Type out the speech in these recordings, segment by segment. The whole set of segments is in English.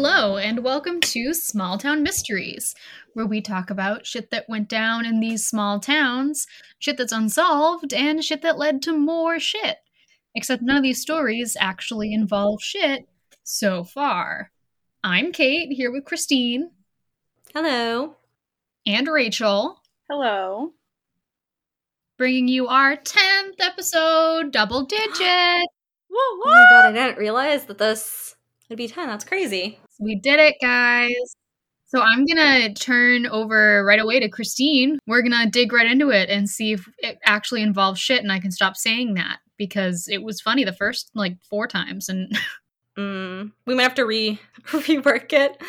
Hello, and welcome to Small Town Mysteries, where we talk about shit that went down in these small towns, shit that's unsolved, and shit that led to more shit. Except none of these stories actually involve shit so far. I'm Kate, here with Christine. Hello. And Rachel. Hello. Bringing you our 10th episode, double digit. oh my god, I didn't realize that this would be 10. That's crazy. We did it, guys. So I'm going to turn over right away to Christine. We're going to dig right into it and see if it actually involves shit and I can stop saying that because it was funny the first like four times and mm, we might have to re rework it.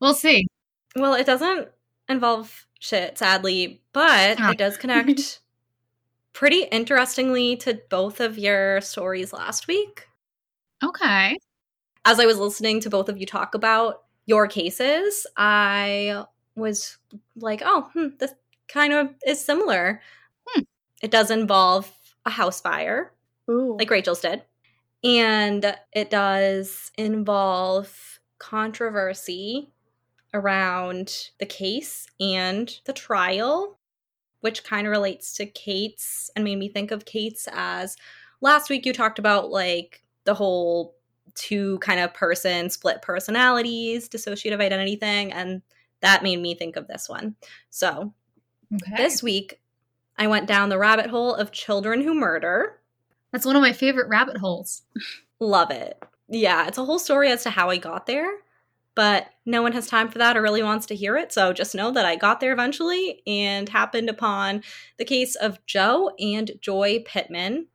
We'll see. Well, it doesn't involve shit, sadly, but oh. it does connect pretty interestingly to both of your stories last week. Okay as I was listening to both of you talk about your cases, I was like, oh, hmm, this kind of is similar. Hmm. It does involve a house fire, Ooh. like Rachel's did. And it does involve controversy around the case and the trial, which kind of relates to Kate's and made me think of Kate's as last week you talked about like the whole two kind of person split personalities, dissociative identity thing, and that made me think of this one. So okay. this week, I went down the rabbit hole of children who murder. That's one of my favorite rabbit holes. Love it. Yeah, it's a whole story as to how I got there, but no one has time for that or really wants to hear it. So just know that I got there eventually and happened upon the case of Joe and Joy Pittman,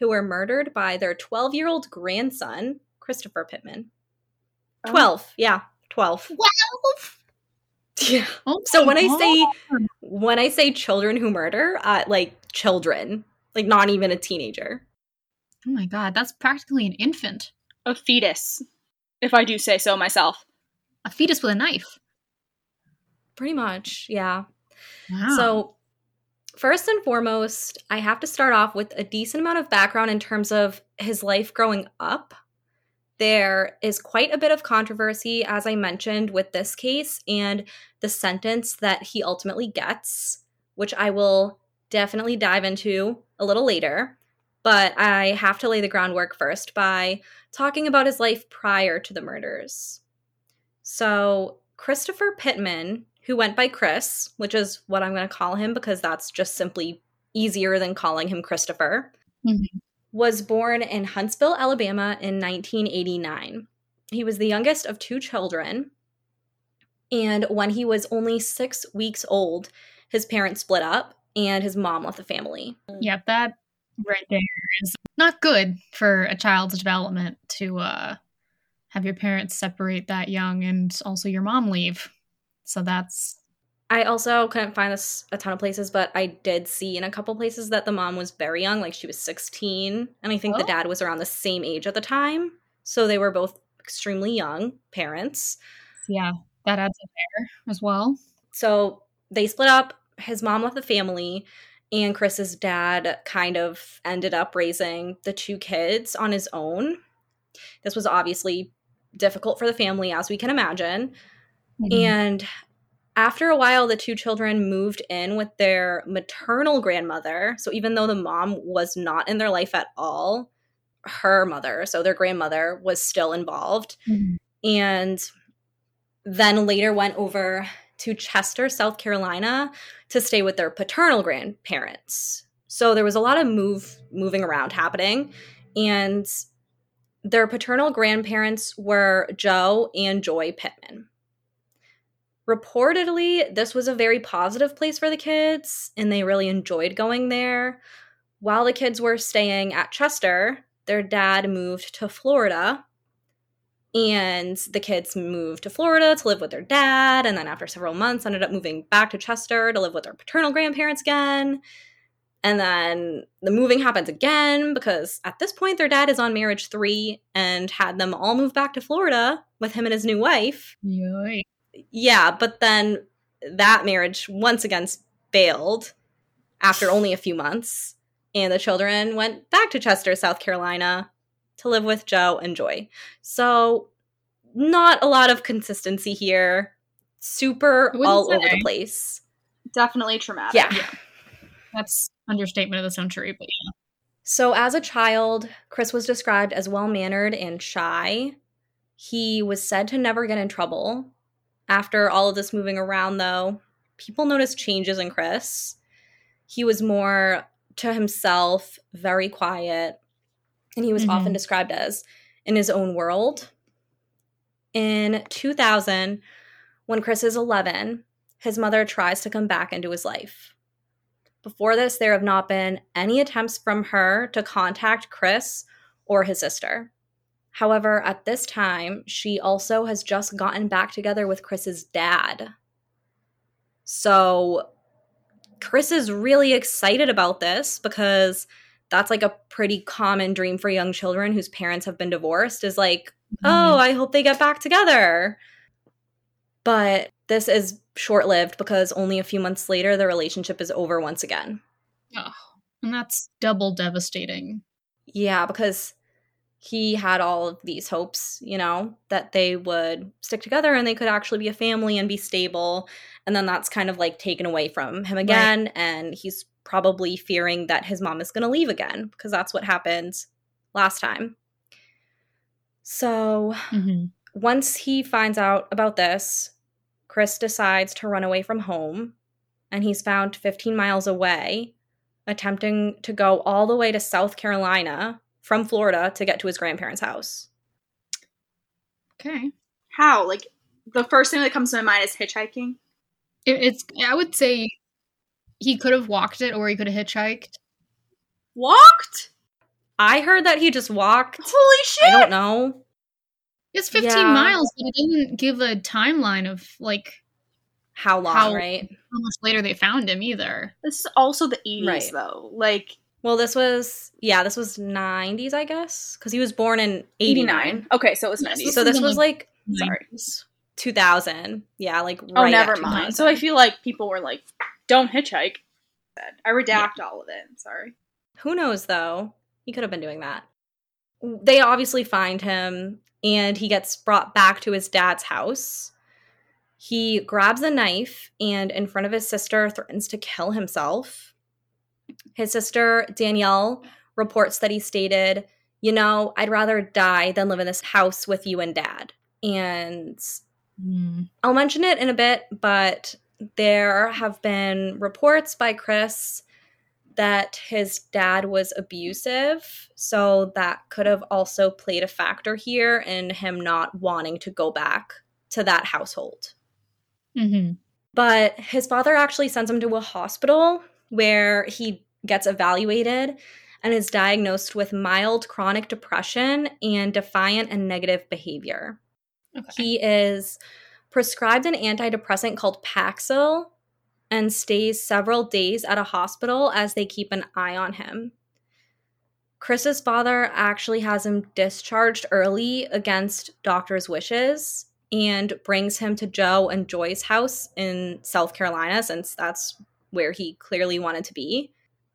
who were murdered by their 12 year old grandson, Christopher Pittman. Oh. 12. Yeah, 12. 12? Yeah. Oh so when God. I say when I say children who murder, uh, like children, like not even a teenager. Oh my god, that's practically an infant. A fetus, if I do say so myself. A fetus with a knife. Pretty much, yeah. Wow. So first and foremost, I have to start off with a decent amount of background in terms of his life growing up. There is quite a bit of controversy, as I mentioned, with this case and the sentence that he ultimately gets, which I will definitely dive into a little later. But I have to lay the groundwork first by talking about his life prior to the murders. So, Christopher Pittman, who went by Chris, which is what I'm going to call him because that's just simply easier than calling him Christopher. Mm-hmm was born in Huntsville, Alabama in 1989. He was the youngest of two children. And when he was only six weeks old, his parents split up and his mom left the family. Yep, that right there is not good for a child's development to uh, have your parents separate that young and also your mom leave. So that's I also couldn't find this a ton of places, but I did see in a couple places that the mom was very young, like she was 16, and I think oh. the dad was around the same age at the time. So they were both extremely young parents. Yeah, that adds up there as well. So they split up. His mom left the family, and Chris's dad kind of ended up raising the two kids on his own. This was obviously difficult for the family, as we can imagine. Mm-hmm. And after a while, the two children moved in with their maternal grandmother. So even though the mom was not in their life at all, her mother, so their grandmother, was still involved. Mm-hmm. And then later went over to Chester, South Carolina to stay with their paternal grandparents. So there was a lot of move moving around happening and their paternal grandparents were Joe and Joy Pittman. Reportedly, this was a very positive place for the kids, and they really enjoyed going there. While the kids were staying at Chester, their dad moved to Florida, and the kids moved to Florida to live with their dad, and then after several months, ended up moving back to Chester to live with their paternal grandparents again. And then the moving happens again because at this point their dad is on marriage three and had them all move back to Florida with him and his new wife. Yeah, but then that marriage once again failed after only a few months, and the children went back to Chester, South Carolina to live with Joe and Joy. So not a lot of consistency here. Super all say. over the place. Definitely traumatic. Yeah. yeah. That's understatement of the century, but yeah. So as a child, Chris was described as well-mannered and shy. He was said to never get in trouble. After all of this moving around though, people noticed changes in Chris. He was more to himself, very quiet, and he was mm-hmm. often described as in his own world. In 2000, when Chris is 11, his mother tries to come back into his life. Before this, there have not been any attempts from her to contact Chris or his sister. However, at this time, she also has just gotten back together with Chris's dad. So, Chris is really excited about this because that's like a pretty common dream for young children whose parents have been divorced is like, mm-hmm. oh, I hope they get back together. But this is short lived because only a few months later, the relationship is over once again. Oh, and that's double devastating. Yeah, because he had all of these hopes, you know, that they would stick together and they could actually be a family and be stable. And then that's kind of like taken away from him again. Right. And he's probably fearing that his mom is going to leave again because that's what happened last time. So mm-hmm. once he finds out about this, Chris decides to run away from home and he's found 15 miles away, attempting to go all the way to South Carolina from Florida to get to his grandparents' house. Okay. How? Like, the first thing that comes to my mind is hitchhiking. It, it's, I would say he could have walked it or he could have hitchhiked. Walked? I heard that he just walked. Holy shit! I don't know. It's 15 yeah. miles, but it didn't give a timeline of like how long, how, right? How much later they found him either. This is also the 80s right. though. Like well, this was yeah, this was 90s, I guess, cuz he was born in 89. 89. Okay, so it was 90s. So this was like 90s. sorry. 2000. Yeah, like Oh, never mind. So I feel like people were like don't hitchhike. I redact yeah. all of it. Sorry. Who knows though? He could have been doing that. They obviously find him and he gets brought back to his dad's house. He grabs a knife and, in front of his sister, threatens to kill himself. His sister, Danielle, reports that he stated, You know, I'd rather die than live in this house with you and dad. And mm. I'll mention it in a bit, but there have been reports by Chris that his dad was abusive. So that could have also played a factor here in him not wanting to go back to that household. Mm-hmm. But his father actually sends him to a hospital where he gets evaluated and is diagnosed with mild chronic depression and defiant and negative behavior. Okay. He is prescribed an antidepressant called Paxil and stays several days at a hospital as they keep an eye on him. Chris's father actually has him discharged early against doctor's wishes and brings him to Joe and Joy's house in South Carolina since that's where he clearly wanted to be.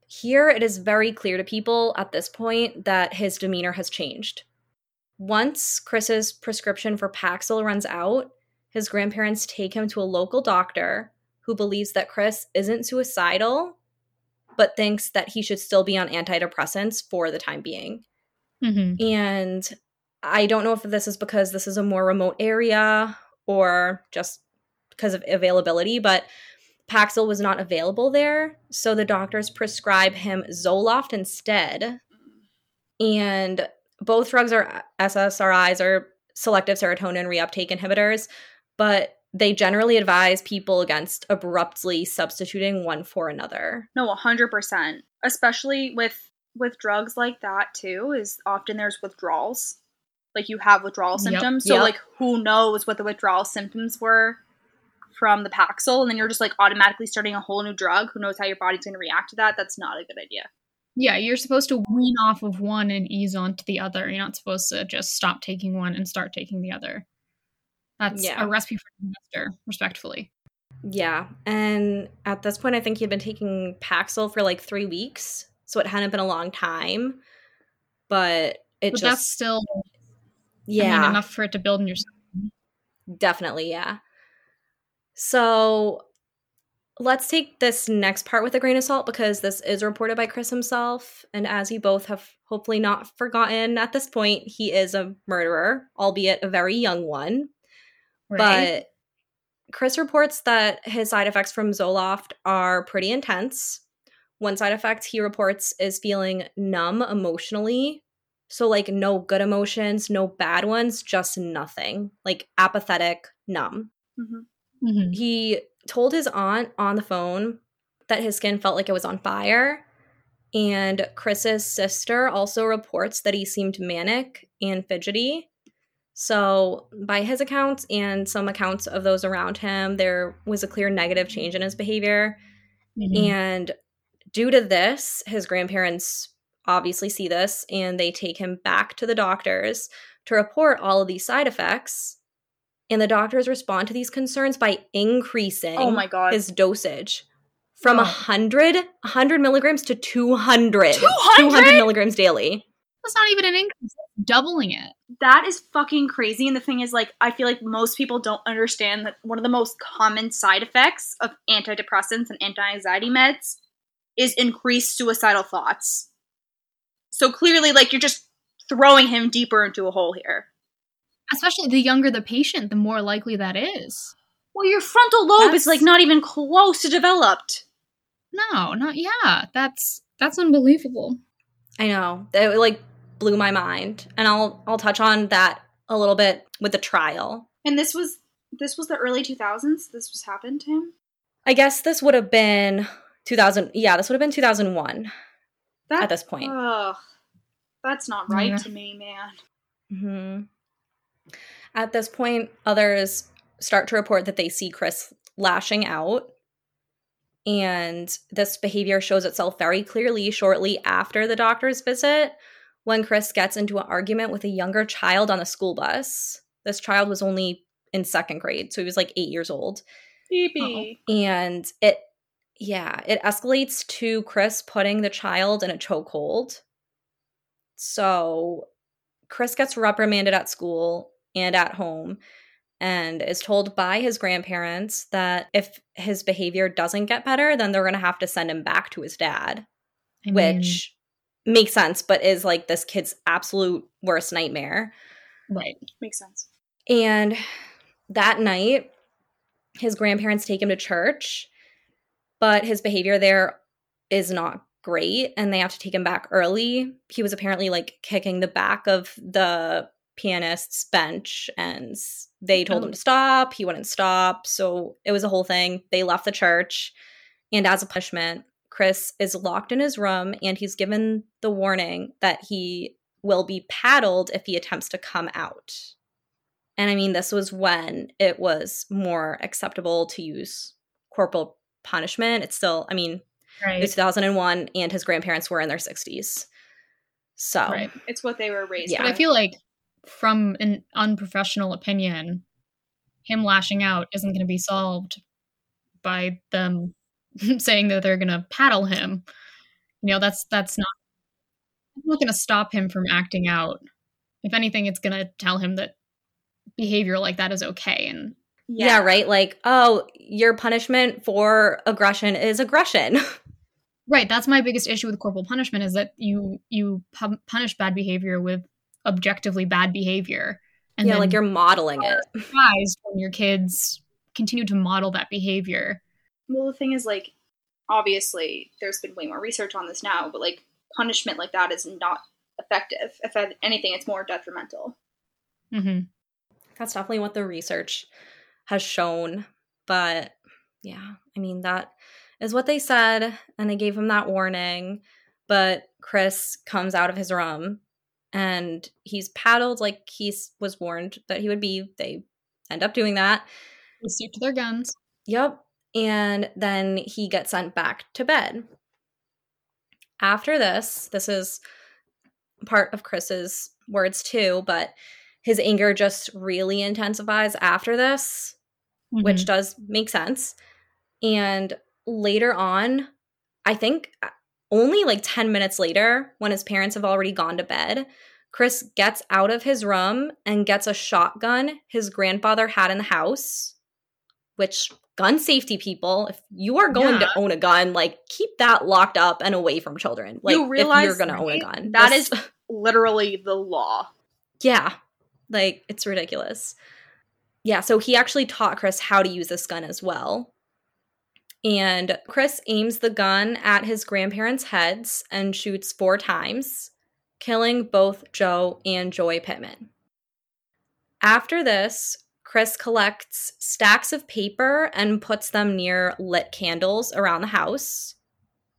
Here, it is very clear to people at this point that his demeanor has changed. Once Chris's prescription for Paxil runs out, his grandparents take him to a local doctor who believes that Chris isn't suicidal, but thinks that he should still be on antidepressants for the time being. Mm-hmm. And I don't know if this is because this is a more remote area or just because of availability, but Paxil was not available there. So the doctors prescribe him Zoloft instead. And both drugs are SSRIs or selective serotonin reuptake inhibitors, but they generally advise people against abruptly substituting one for another. No, 100%. Especially with with drugs like that too is often there's withdrawals. Like you have withdrawal symptoms. Yep. So yep. like who knows what the withdrawal symptoms were from the Paxil and then you're just like automatically starting a whole new drug. Who knows how your body's going to react to that? That's not a good idea. Yeah, you're supposed to wean off of one and ease onto the other. You're not supposed to just stop taking one and start taking the other. That's yeah. a recipe for disaster, respectfully. Yeah. And at this point, I think he had been taking Paxil for like three weeks. So it hadn't been a long time. But it but just. That's still. Yeah. I mean, enough for it to build in your Definitely, yeah. So let's take this next part with a grain of salt because this is reported by Chris himself. And as you both have hopefully not forgotten at this point, he is a murderer, albeit a very young one. Right. But Chris reports that his side effects from Zoloft are pretty intense. One side effect he reports is feeling numb emotionally. So, like, no good emotions, no bad ones, just nothing. Like, apathetic, numb. Mm-hmm. Mm-hmm. He told his aunt on the phone that his skin felt like it was on fire. And Chris's sister also reports that he seemed manic and fidgety. So, by his accounts and some accounts of those around him, there was a clear negative change in his behavior. Mm-hmm. And due to this, his grandparents obviously see this and they take him back to the doctors to report all of these side effects and the doctors respond to these concerns by increasing oh my God. his dosage from oh. 100 100 milligrams to 200 200? 200 milligrams daily. That's not even an increase. Doubling it. That is fucking crazy. And the thing is like i feel like most people don't understand that one of the most common side effects of antidepressants and anti-anxiety meds is increased suicidal thoughts. So clearly like you're just throwing him deeper into a hole here Especially the younger the patient, the more likely that is. Well, your frontal lobe that's... is like not even close to developed. No, not yeah. That's that's unbelievable. I know. It like blew my mind. And I'll I'll touch on that a little bit with the trial. And this was this was the early 2000s this was happened to him? I guess this would have been 2000 yeah, this would have been 2001 that, at this point. Ugh, that's not right yeah. to me, man. Mm Mhm. At this point, others start to report that they see Chris lashing out. And this behavior shows itself very clearly shortly after the doctor's visit when Chris gets into an argument with a younger child on a school bus. This child was only in second grade, so he was like eight years old. Baby. Um, and it, yeah, it escalates to Chris putting the child in a chokehold. So Chris gets reprimanded at school and at home and is told by his grandparents that if his behavior doesn't get better, then they're going to have to send him back to his dad, I mean, which makes sense, but is like this kid's absolute worst nightmare. Right. Makes sense. And that night, his grandparents take him to church, but his behavior there is not great and they have to take him back early. He was apparently like kicking the back of the pianist's bench and they told him oh. to stop. He wouldn't stop. So it was a whole thing. They left the church. And as a punishment, Chris is locked in his room and he's given the warning that he will be paddled if he attempts to come out. And I mean, this was when it was more acceptable to use corporal punishment. It's still, I mean, right. it was 2001 and his grandparents were in their 60s. So right. it's what they were raised. Yeah, but I feel like from an unprofessional opinion, him lashing out isn't going to be solved by them saying that they're going to paddle him. You know, that's that's not not going to stop him from acting out. If anything, it's going to tell him that behavior like that is okay and yeah. yeah, right. Like, oh, your punishment for aggression is aggression. right. That's my biggest issue with corporal punishment is that you you pu- punish bad behavior with objectively bad behavior. And yeah, like you're modeling it. Surprised when your kids continue to model that behavior. Well, the thing is, like, obviously, there's been way more research on this now, but like punishment like that is not effective. If anything, it's more detrimental. Mm-hmm. That's definitely what the research has shown. But yeah, I mean, that is what they said. And they gave him that warning. But Chris comes out of his room and he's paddled like he was warned that he would be. They end up doing that. They stick to their guns. Yep. And then he gets sent back to bed. After this, this is part of Chris's words too, but his anger just really intensifies after this, mm-hmm. which does make sense. And later on, I think only like 10 minutes later, when his parents have already gone to bed, Chris gets out of his room and gets a shotgun his grandfather had in the house, which gun safety people, if you are going yeah. to own a gun, like keep that locked up and away from children. Like you realize, if you're going to own a gun. That is literally the law. Yeah. Like it's ridiculous. Yeah, so he actually taught Chris how to use this gun as well. And Chris aims the gun at his grandparents' heads and shoots four times, killing both Joe and Joy Pittman. After this, Chris collects stacks of paper and puts them near lit candles around the house.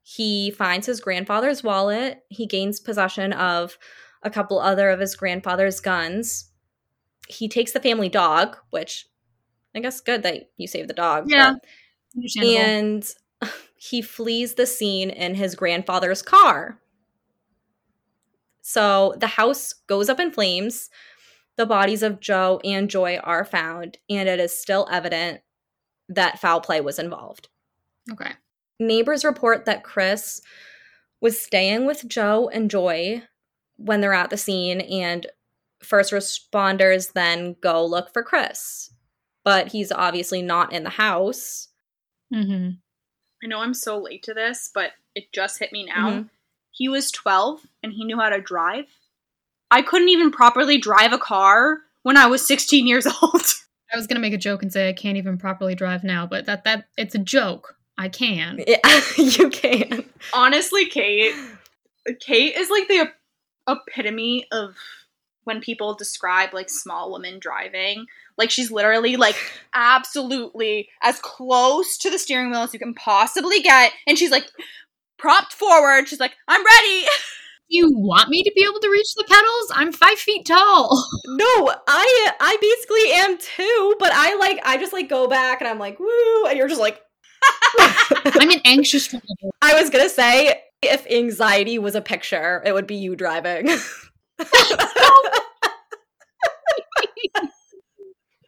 He finds his grandfather's wallet. He gains possession of a couple other of his grandfather's guns. He takes the family dog, which I guess good that you saved the dog. Yeah. And he flees the scene in his grandfather's car. So the house goes up in flames the bodies of Joe and Joy are found, and it is still evident that foul play was involved. Okay. Neighbors report that Chris was staying with Joe and Joy when they're at the scene, and first responders then go look for Chris. But he's obviously not in the house. Mm-hmm. I know I'm so late to this, but it just hit me now. Mm-hmm. He was 12 and he knew how to drive. I couldn't even properly drive a car when I was 16 years old. I was gonna make a joke and say I can't even properly drive now, but that that it's a joke. I can. Yeah, you can. Honestly, Kate, Kate is like the epitome of when people describe like small women driving. Like she's literally like absolutely as close to the steering wheel as you can possibly get, and she's like propped forward. She's like, "I'm ready." you want me to be able to reach the pedals? I'm five feet tall. No, I I basically am too, but I like I just like go back and I'm like woo, and you're just like. I'm an anxious driver. I was gonna say if anxiety was a picture, it would be you driving.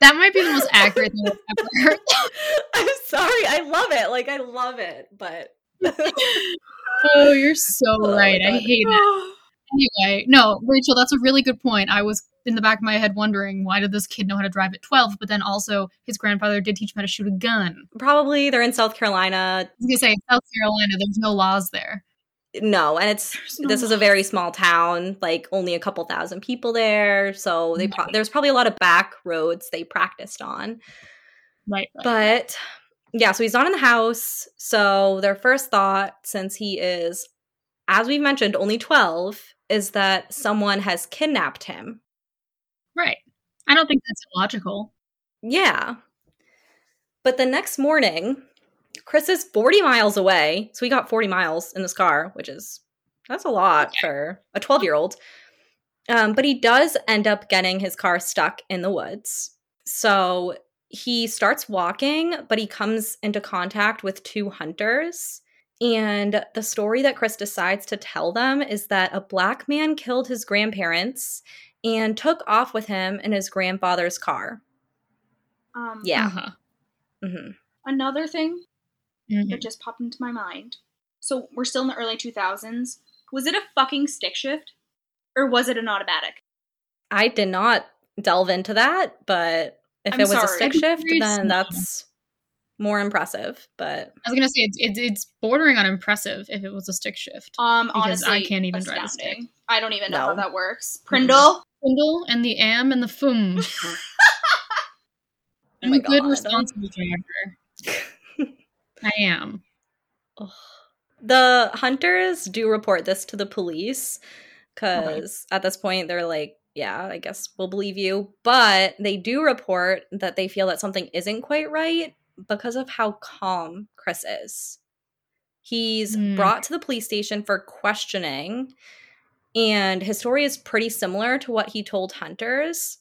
That might be the most accurate thing I've ever heard. I'm sorry, I love it. Like I love it, but oh, you're so oh right. I hate it. Anyway, no, Rachel, that's a really good point. I was in the back of my head wondering why did this kid know how to drive at 12 but then also his grandfather did teach him how to shoot a gun probably they're in south carolina i was gonna say south carolina there's no laws there no and it's no this is a very small town like only a couple thousand people there so they mm-hmm. pro- there's probably a lot of back roads they practiced on right, right. but yeah, so he's not in the house. So their first thought, since he is, as we've mentioned, only 12, is that someone has kidnapped him. Right. I don't think that's illogical. Yeah. But the next morning, Chris is 40 miles away. So he got 40 miles in this car, which is, that's a lot okay. for a 12 year old. Um, but he does end up getting his car stuck in the woods. So he starts walking, but he comes into contact with two hunters. And the story that Chris decides to tell them is that a black man killed his grandparents and took off with him in his grandfather's car. Um, yeah. Uh-huh. Mm-hmm. Another thing mm-hmm. that just popped into my mind. So we're still in the early 2000s. Was it a fucking stick shift? Or was it an automatic? I did not delve into that, but if I'm it was sorry. a stick shift, then that's more impressive. But I was gonna say it's, it's, it's bordering on impressive if it was a stick shift. Um, because honestly, I can't even astounding. drive a stick. I don't even know no. how that works. Prindle, Prindle, and the am and the fum. I'm oh a good responsible driver. I am. The hunters do report this to the police because okay. at this point they're like, yeah, I guess we'll believe you. But they do report that they feel that something isn't quite right because of how calm Chris is. He's mm. brought to the police station for questioning, and his story is pretty similar to what he told hunters.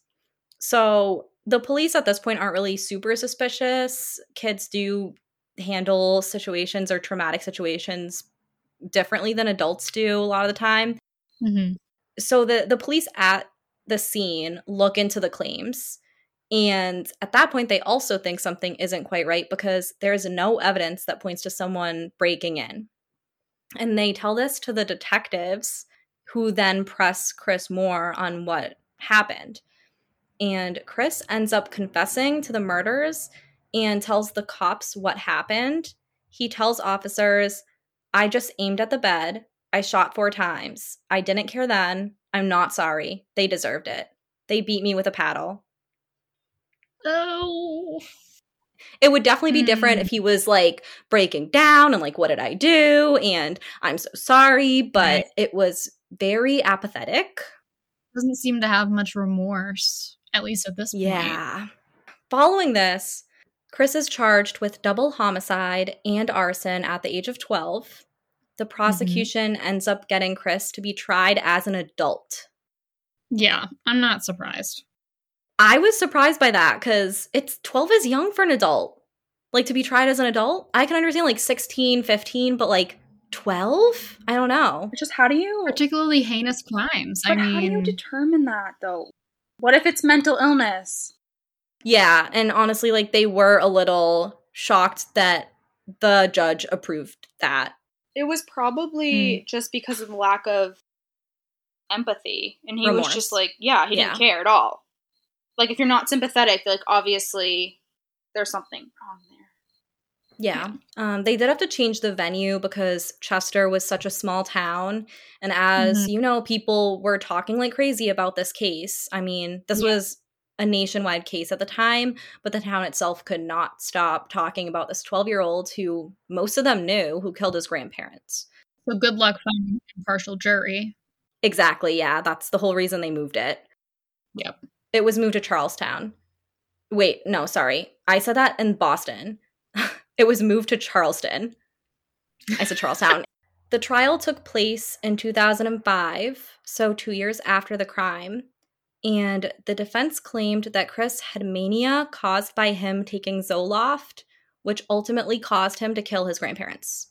So the police at this point aren't really super suspicious. Kids do handle situations or traumatic situations differently than adults do a lot of the time. Mm-hmm. So the the police at the scene look into the claims. And at that point, they also think something isn't quite right because there's no evidence that points to someone breaking in. And they tell this to the detectives who then press Chris more on what happened. And Chris ends up confessing to the murders and tells the cops what happened. He tells officers, I just aimed at the bed. I shot four times. I didn't care then. I'm not sorry. They deserved it. They beat me with a paddle. Oh. It would definitely be mm. different hmm. if he was like breaking down and like, what did I do? And I'm so sorry, but it was very apathetic. Doesn't seem to have much remorse, at least at this point. Yeah. Following this, Chris is charged with double homicide and arson at the age of 12. The mm-hmm. prosecution mm-hmm. ends up getting Chris to be tried as an adult. Yeah, I'm not surprised. I was surprised by that because it's 12 is young for an adult. Like to be tried as an adult, I can understand like 16, 15, but like 12? I don't know. Just how do you particularly heinous crimes? But I mean, how do you determine that though? What if it's mental illness? Yeah, and honestly, like they were a little shocked that the judge approved that. It was probably mm. just because of the lack of empathy, and he Remorse. was just like, yeah, he didn't care at all. Like if you're not sympathetic, like obviously there's something wrong there. Yeah. Um, they did have to change the venue because Chester was such a small town. And as mm-hmm. you know, people were talking like crazy about this case. I mean, this yeah. was a nationwide case at the time, but the town itself could not stop talking about this 12 year old who most of them knew who killed his grandparents. So good luck finding an impartial jury. Exactly. Yeah. That's the whole reason they moved it. Yep. It was moved to Charlestown. Wait, no, sorry. I said that in Boston. It was moved to Charleston. I said Charlestown. the trial took place in 2005, so two years after the crime. And the defense claimed that Chris had mania caused by him taking Zoloft, which ultimately caused him to kill his grandparents.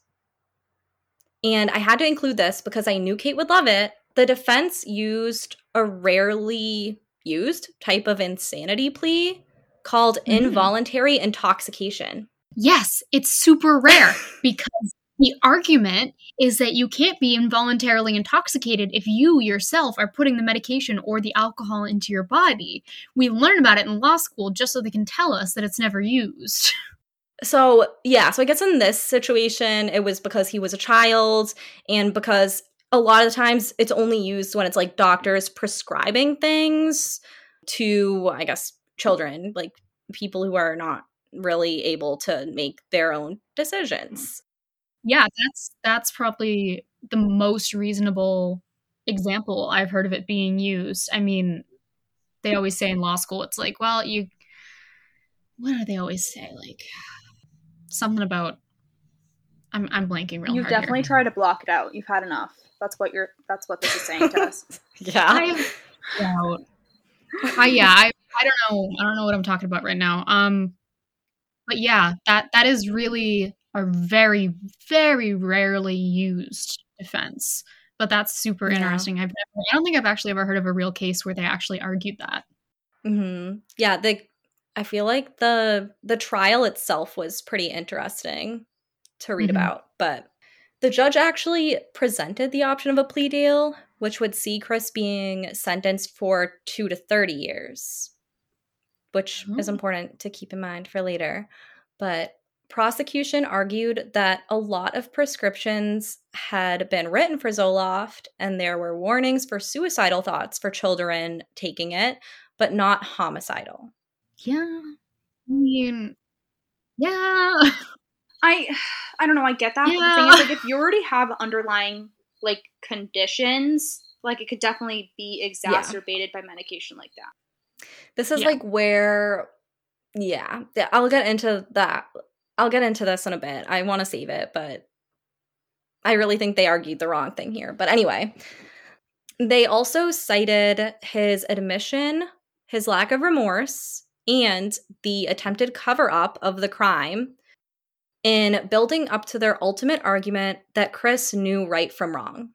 And I had to include this because I knew Kate would love it. The defense used a rarely used type of insanity plea called mm. involuntary intoxication. Yes, it's super rare because the argument is that you can't be involuntarily intoxicated if you yourself are putting the medication or the alcohol into your body. We learn about it in law school just so they can tell us that it's never used. So, yeah, so I guess in this situation, it was because he was a child and because a lot of the times it's only used when it's like doctors prescribing things to, I guess, children, like people who are not really able to make their own decisions. Yeah, that's that's probably the most reasonable example I've heard of it being used. I mean, they always say in law school it's like, well, you what do they always say? Like something about I'm I'm blanking real You've definitely here. tried to block it out. You've had enough. That's what you're that's what this is saying to us. yeah. I, I, yeah, I I don't know. I don't know what I'm talking about right now. Um but yeah, that that is really a very very rarely used defense. But that's super yeah. interesting. I've never, I don't think I've actually ever heard of a real case where they actually argued that. Mm-hmm. Yeah, the I feel like the the trial itself was pretty interesting to read mm-hmm. about, but the judge actually presented the option of a plea deal, which would see Chris being sentenced for two to 30 years which mm-hmm. is important to keep in mind for later. But prosecution argued that a lot of prescriptions had been written for Zoloft and there were warnings for suicidal thoughts for children taking it, but not homicidal. Yeah. I mean, yeah. I I don't know, I get that. Yeah. But the thing is like if you already have underlying like conditions, like it could definitely be exacerbated yeah. by medication like that. This is yeah. like where, yeah, I'll get into that. I'll get into this in a bit. I want to save it, but I really think they argued the wrong thing here. But anyway, they also cited his admission, his lack of remorse, and the attempted cover up of the crime in building up to their ultimate argument that Chris knew right from wrong.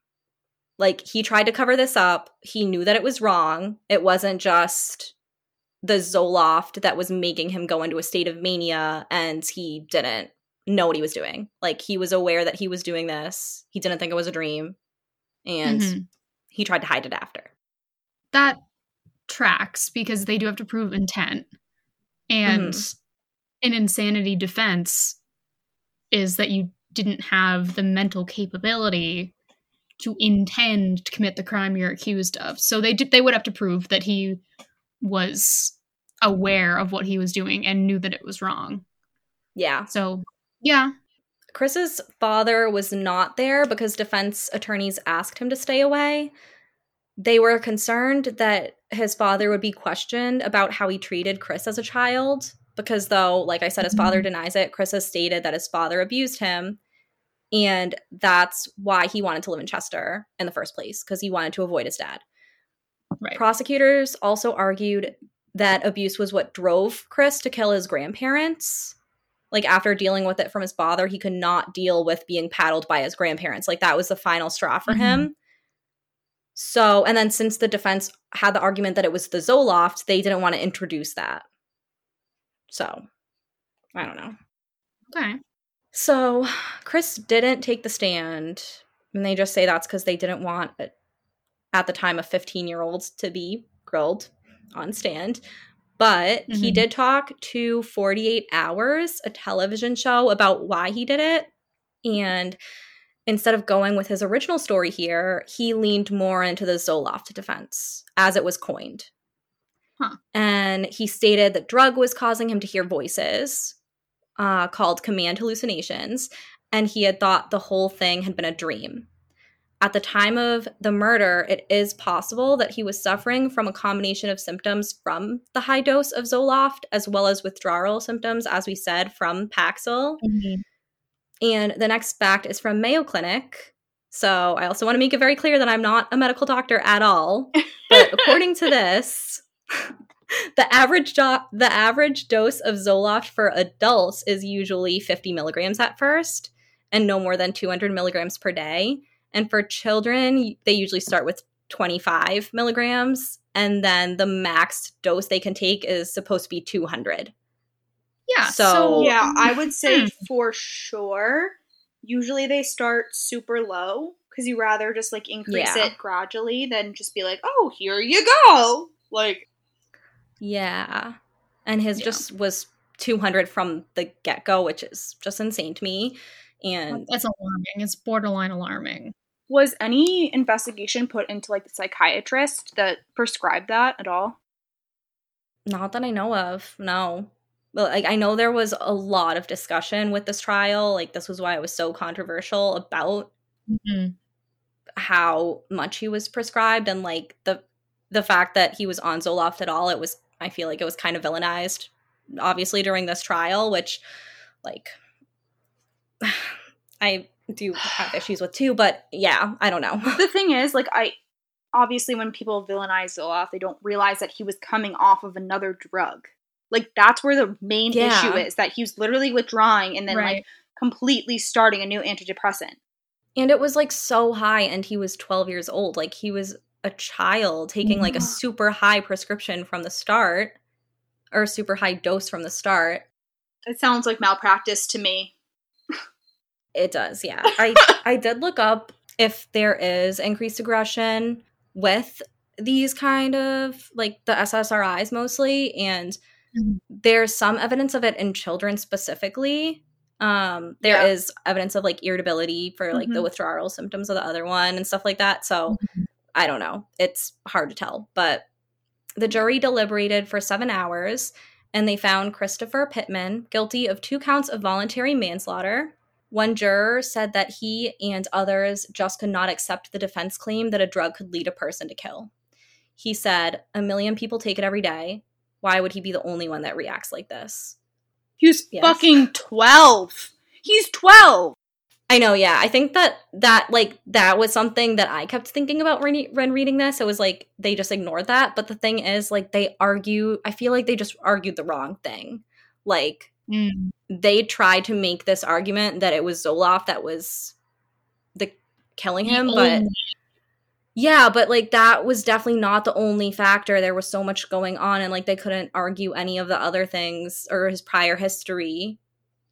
Like he tried to cover this up, he knew that it was wrong. It wasn't just the Zoloft that was making him go into a state of mania and he didn't know what he was doing. Like he was aware that he was doing this. He didn't think it was a dream. And mm-hmm. he tried to hide it after. That tracks because they do have to prove intent. And mm-hmm. an insanity defense is that you didn't have the mental capability to intend to commit the crime you're accused of. So they did, they would have to prove that he was aware of what he was doing and knew that it was wrong. Yeah. So, yeah. Chris's father was not there because defense attorneys asked him to stay away. They were concerned that his father would be questioned about how he treated Chris as a child because though like I said his father mm-hmm. denies it, Chris has stated that his father abused him and that's why he wanted to live in Chester in the first place because he wanted to avoid his dad. Right. Prosecutors also argued that abuse was what drove Chris to kill his grandparents. Like after dealing with it from his father, he could not deal with being paddled by his grandparents. Like that was the final straw for mm-hmm. him. So, and then since the defense had the argument that it was the Zoloft, they didn't want to introduce that. So, I don't know. Okay. So, Chris didn't take the stand, and they just say that's because they didn't want, at the time, a 15 year old to be grilled on stand. But mm-hmm. he did talk to 48 Hours, a television show, about why he did it. And instead of going with his original story here, he leaned more into the Zoloft defense as it was coined. Huh. And he stated that drug was causing him to hear voices uh, called command hallucinations, and he had thought the whole thing had been a dream. At the time of the murder, it is possible that he was suffering from a combination of symptoms from the high dose of Zoloft, as well as withdrawal symptoms, as we said, from Paxil. Mm-hmm. And the next fact is from Mayo Clinic. So I also want to make it very clear that I'm not a medical doctor at all. But according to this, the average do- the average dose of Zoloft for adults is usually 50 milligrams at first, and no more than 200 milligrams per day. And for children, they usually start with 25 milligrams, and then the max dose they can take is supposed to be 200. Yeah. So, so yeah, I would say hmm. for sure. Usually they start super low because you rather just like increase yeah. it gradually than just be like, oh, here you go. Like, yeah. And his yeah. just was 200 from the get go, which is just insane to me. And that's alarming. It's borderline alarming. Was any investigation put into like the psychiatrist that prescribed that at all? Not that I know of. No but like I know there was a lot of discussion with this trial. Like this was why it was so controversial about mm-hmm. how much he was prescribed and like the the fact that he was on Zoloft at all. It was I feel like it was kind of villainized, obviously during this trial, which like I do have issues with too. But yeah, I don't know. The thing is, like I obviously when people villainize Zoloft, they don't realize that he was coming off of another drug. Like that's where the main yeah. issue is that he was literally withdrawing and then right. like completely starting a new antidepressant. And it was like so high and he was 12 years old. Like he was a child taking like a super high prescription from the start or a super high dose from the start. It sounds like malpractice to me. It does, yeah. I I did look up if there is increased aggression with these kind of like the SSRIs mostly and Mm-hmm. There's some evidence of it in children specifically. Um, there yeah. is evidence of like irritability for like mm-hmm. the withdrawal symptoms of the other one and stuff like that. So mm-hmm. I don't know. It's hard to tell. But the jury deliberated for seven hours and they found Christopher Pittman guilty of two counts of voluntary manslaughter. One juror said that he and others just could not accept the defense claim that a drug could lead a person to kill. He said, A million people take it every day. Why would he be the only one that reacts like this? He's yes. fucking 12. He's 12. I know, yeah. I think that that like that was something that I kept thinking about when, when reading this. It was like they just ignored that, but the thing is like they argue, I feel like they just argued the wrong thing. Like mm. they tried to make this argument that it was Zoloft that was the killing him, but yeah, but like that was definitely not the only factor. There was so much going on, and like they couldn't argue any of the other things or his prior history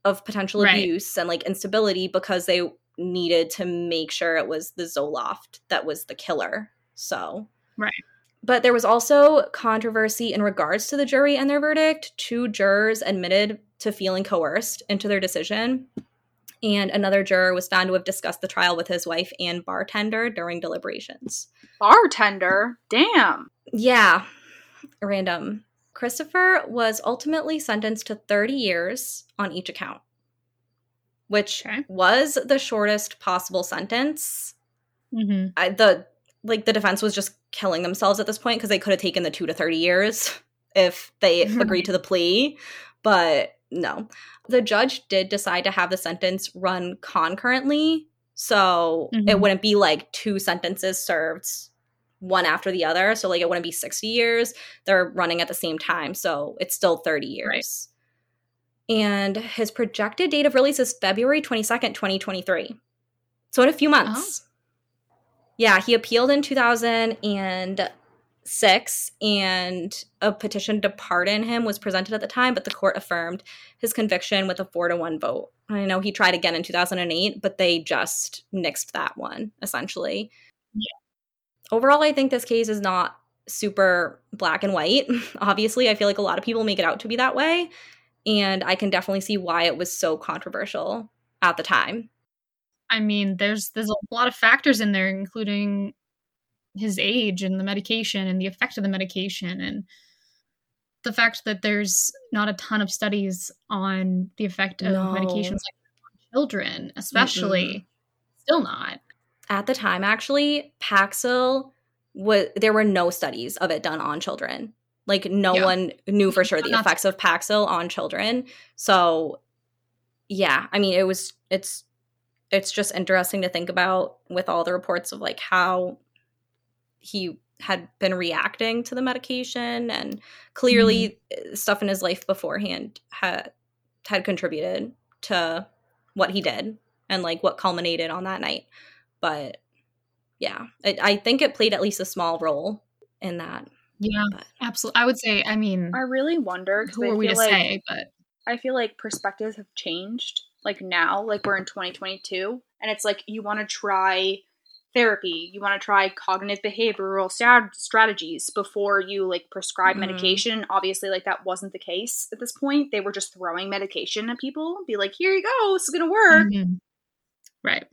of potential right. abuse and like instability because they needed to make sure it was the Zoloft that was the killer. So, right. But there was also controversy in regards to the jury and their verdict. Two jurors admitted to feeling coerced into their decision, and another juror was found to have discussed the trial with his wife and bartender during deliberations. Bartender? Damn. Yeah, random. Christopher was ultimately sentenced to 30 years on each account, which okay. was the shortest possible sentence. Mm-hmm. I, the like the defense was just killing themselves at this point because they could have taken the two to 30 years if they agreed to the plea, but no. The judge did decide to have the sentence run concurrently, so mm-hmm. it wouldn't be like two sentences served one after the other. So like it wouldn't be 60 years. They're running at the same time, so it's still 30 years. Right. And his projected date of release is February 22nd, 2023. So in a few months. Oh. Yeah, he appealed in 2006 and a petition to pardon him was presented at the time, but the court affirmed his conviction with a 4 to 1 vote. I know he tried again in 2008, but they just nixed that one essentially. Yeah. Overall, I think this case is not super black and white. Obviously, I feel like a lot of people make it out to be that way, and I can definitely see why it was so controversial at the time. I mean, there's there's a lot of factors in there, including his age and the medication and the effect of the medication and the fact that there's not a ton of studies on the effect of no. medications on children, especially. Mm-hmm. Still not. At the time, actually, Paxil was there were no studies of it done on children. Like no yeah. one knew for sure the effects of Paxil on children. So yeah, I mean it was it's it's just interesting to think about with all the reports of like how he had been reacting to the medication and clearly mm-hmm. stuff in his life beforehand had had contributed to what he did and like what culminated on that night but yeah it, i think it played at least a small role in that yeah but. absolutely i would say i mean i really wonder who are we to like, say but i feel like perspectives have changed like now, like we're in 2022, and it's like you want to try therapy, you want to try cognitive behavioral strategies before you like prescribe mm-hmm. medication. Obviously, like that wasn't the case at this point. They were just throwing medication at people, be like, "Here you go, this is gonna work." Mm-hmm. Right.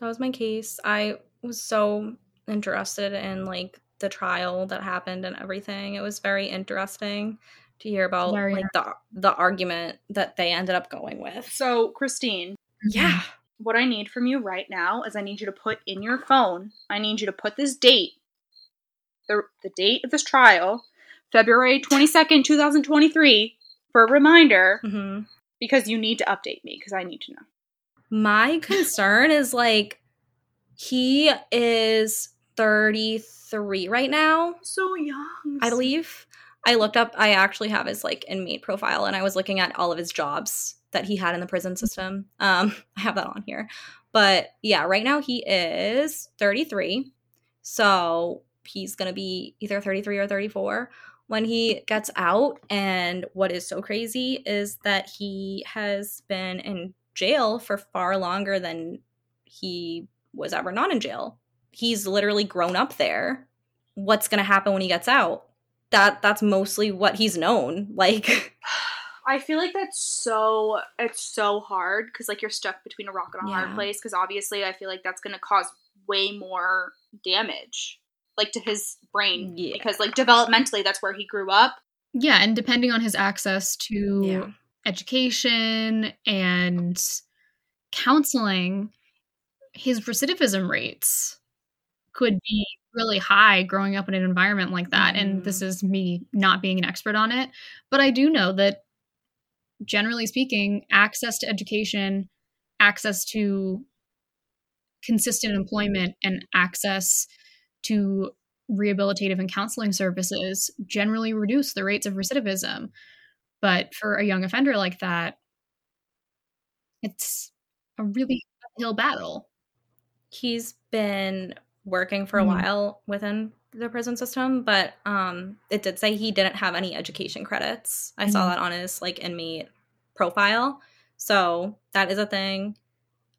That was my case. I was so interested in like the trial that happened and everything. It was very interesting to hear about like the the argument that they ended up going with. So, Christine, yeah. What I need from you right now is I need you to put in your phone, I need you to put this date, the, the date of this trial, February 22nd, 2023, for a reminder, mm-hmm. because you need to update me because I need to know. My concern is like, he is 33 right now. So young. I believe. I looked up, I actually have his like inmate profile and I was looking at all of his jobs that he had in the prison system. Um, I have that on here. But yeah, right now he is 33. So he's going to be either 33 or 34 when he gets out. And what is so crazy is that he has been in jail for far longer than he was ever not in jail. He's literally grown up there. What's going to happen when he gets out? That that's mostly what he's known. Like I feel like that's so it's so hard because like you're stuck between a rock and a yeah. hard place because obviously I feel like that's gonna cause way more damage like to his brain yeah. because like developmentally that's where he grew up. Yeah, and depending on his access to yeah. education and counseling, his recidivism rates could be really high growing up in an environment like that. Mm. And this mm. is me not being an expert on it. But I do know that generally speaking, access to education, access to consistent employment, and access to rehabilitative and counseling services generally reduce the rates of recidivism. But for a young offender like that, it's a really uphill battle. He's been working for a mm-hmm. while within the prison system, but um, it did say he didn't have any education credits. I mm-hmm. saw that on his like inmate profile, so that is a thing.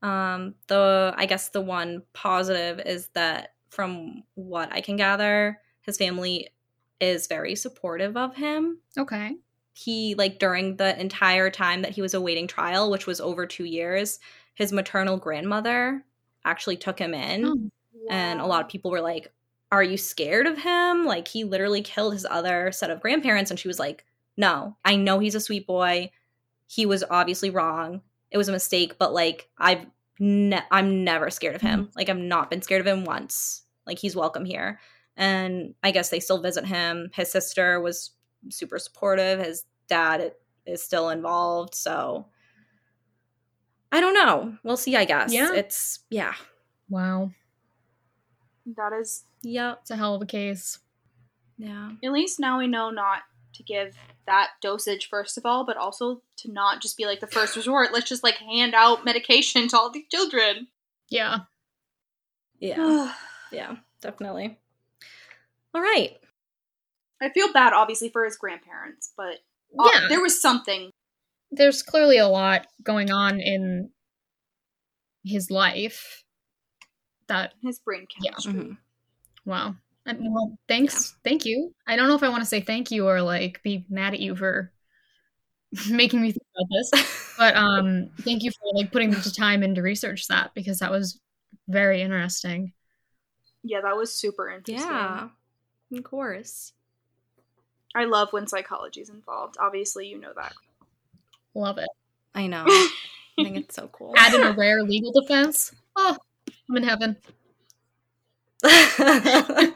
Um, the I guess the one positive is that from what I can gather, his family is very supportive of him. Okay. He, like, during the entire time that he was awaiting trial, which was over two years, his maternal grandmother actually took him in. Oh. And a lot of people were like, Are you scared of him? Like, he literally killed his other set of grandparents. And she was like, No, I know he's a sweet boy. He was obviously wrong. It was a mistake, but like, I've ne- I'm never scared of him. Mm-hmm. Like, I've not been scared of him once. Like, he's welcome here. And I guess they still visit him. His sister was super supportive. His dad is still involved. So, I don't know. We'll see, I guess. Yeah. It's, yeah. Wow. That is. Yeah. It's a hell of a case. Yeah. At least now we know not to give that dosage, first of all, but also to not just be like the first resort. Let's just like hand out medication to all these children. Yeah. Yeah. yeah, definitely. All right. I feel bad, obviously, for his grandparents, but uh, yeah. there was something there's clearly a lot going on in his life that his brain chemistry. Yeah. Mm-hmm. Wow. And, well, thanks. Yeah. Thank you. I don't know if I want to say thank you or like be mad at you for making me think about this, but um, thank you for like putting the time into research that because that was very interesting. Yeah, that was super interesting. Yeah, of course. I love when psychology is involved. Obviously, you know that. Love it. I know. I think it's so cool. Add in a rare legal defense. Oh, I'm in heaven.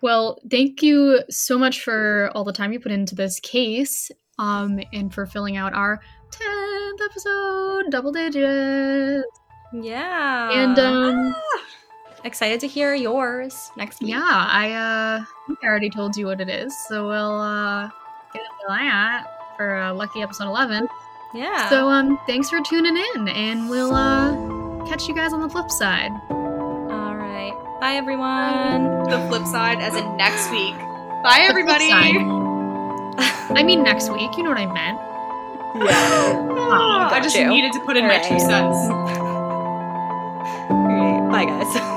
well, thank you so much for all the time you put into this case um, and for filling out our 10th episode, double digits. Yeah. And um ah! excited to hear yours next week. Yeah, I uh I already told you what it is, so we'll uh get into that for uh, lucky episode 11. Yeah. So um thanks for tuning in and we'll uh catch you guys on the flip side. All right. Bye everyone. The flip side as in next week. Bye everybody. I mean next week, you know what I meant. Yeah. Oh, I just you. needed to put in All my right. two cents. Bye guys.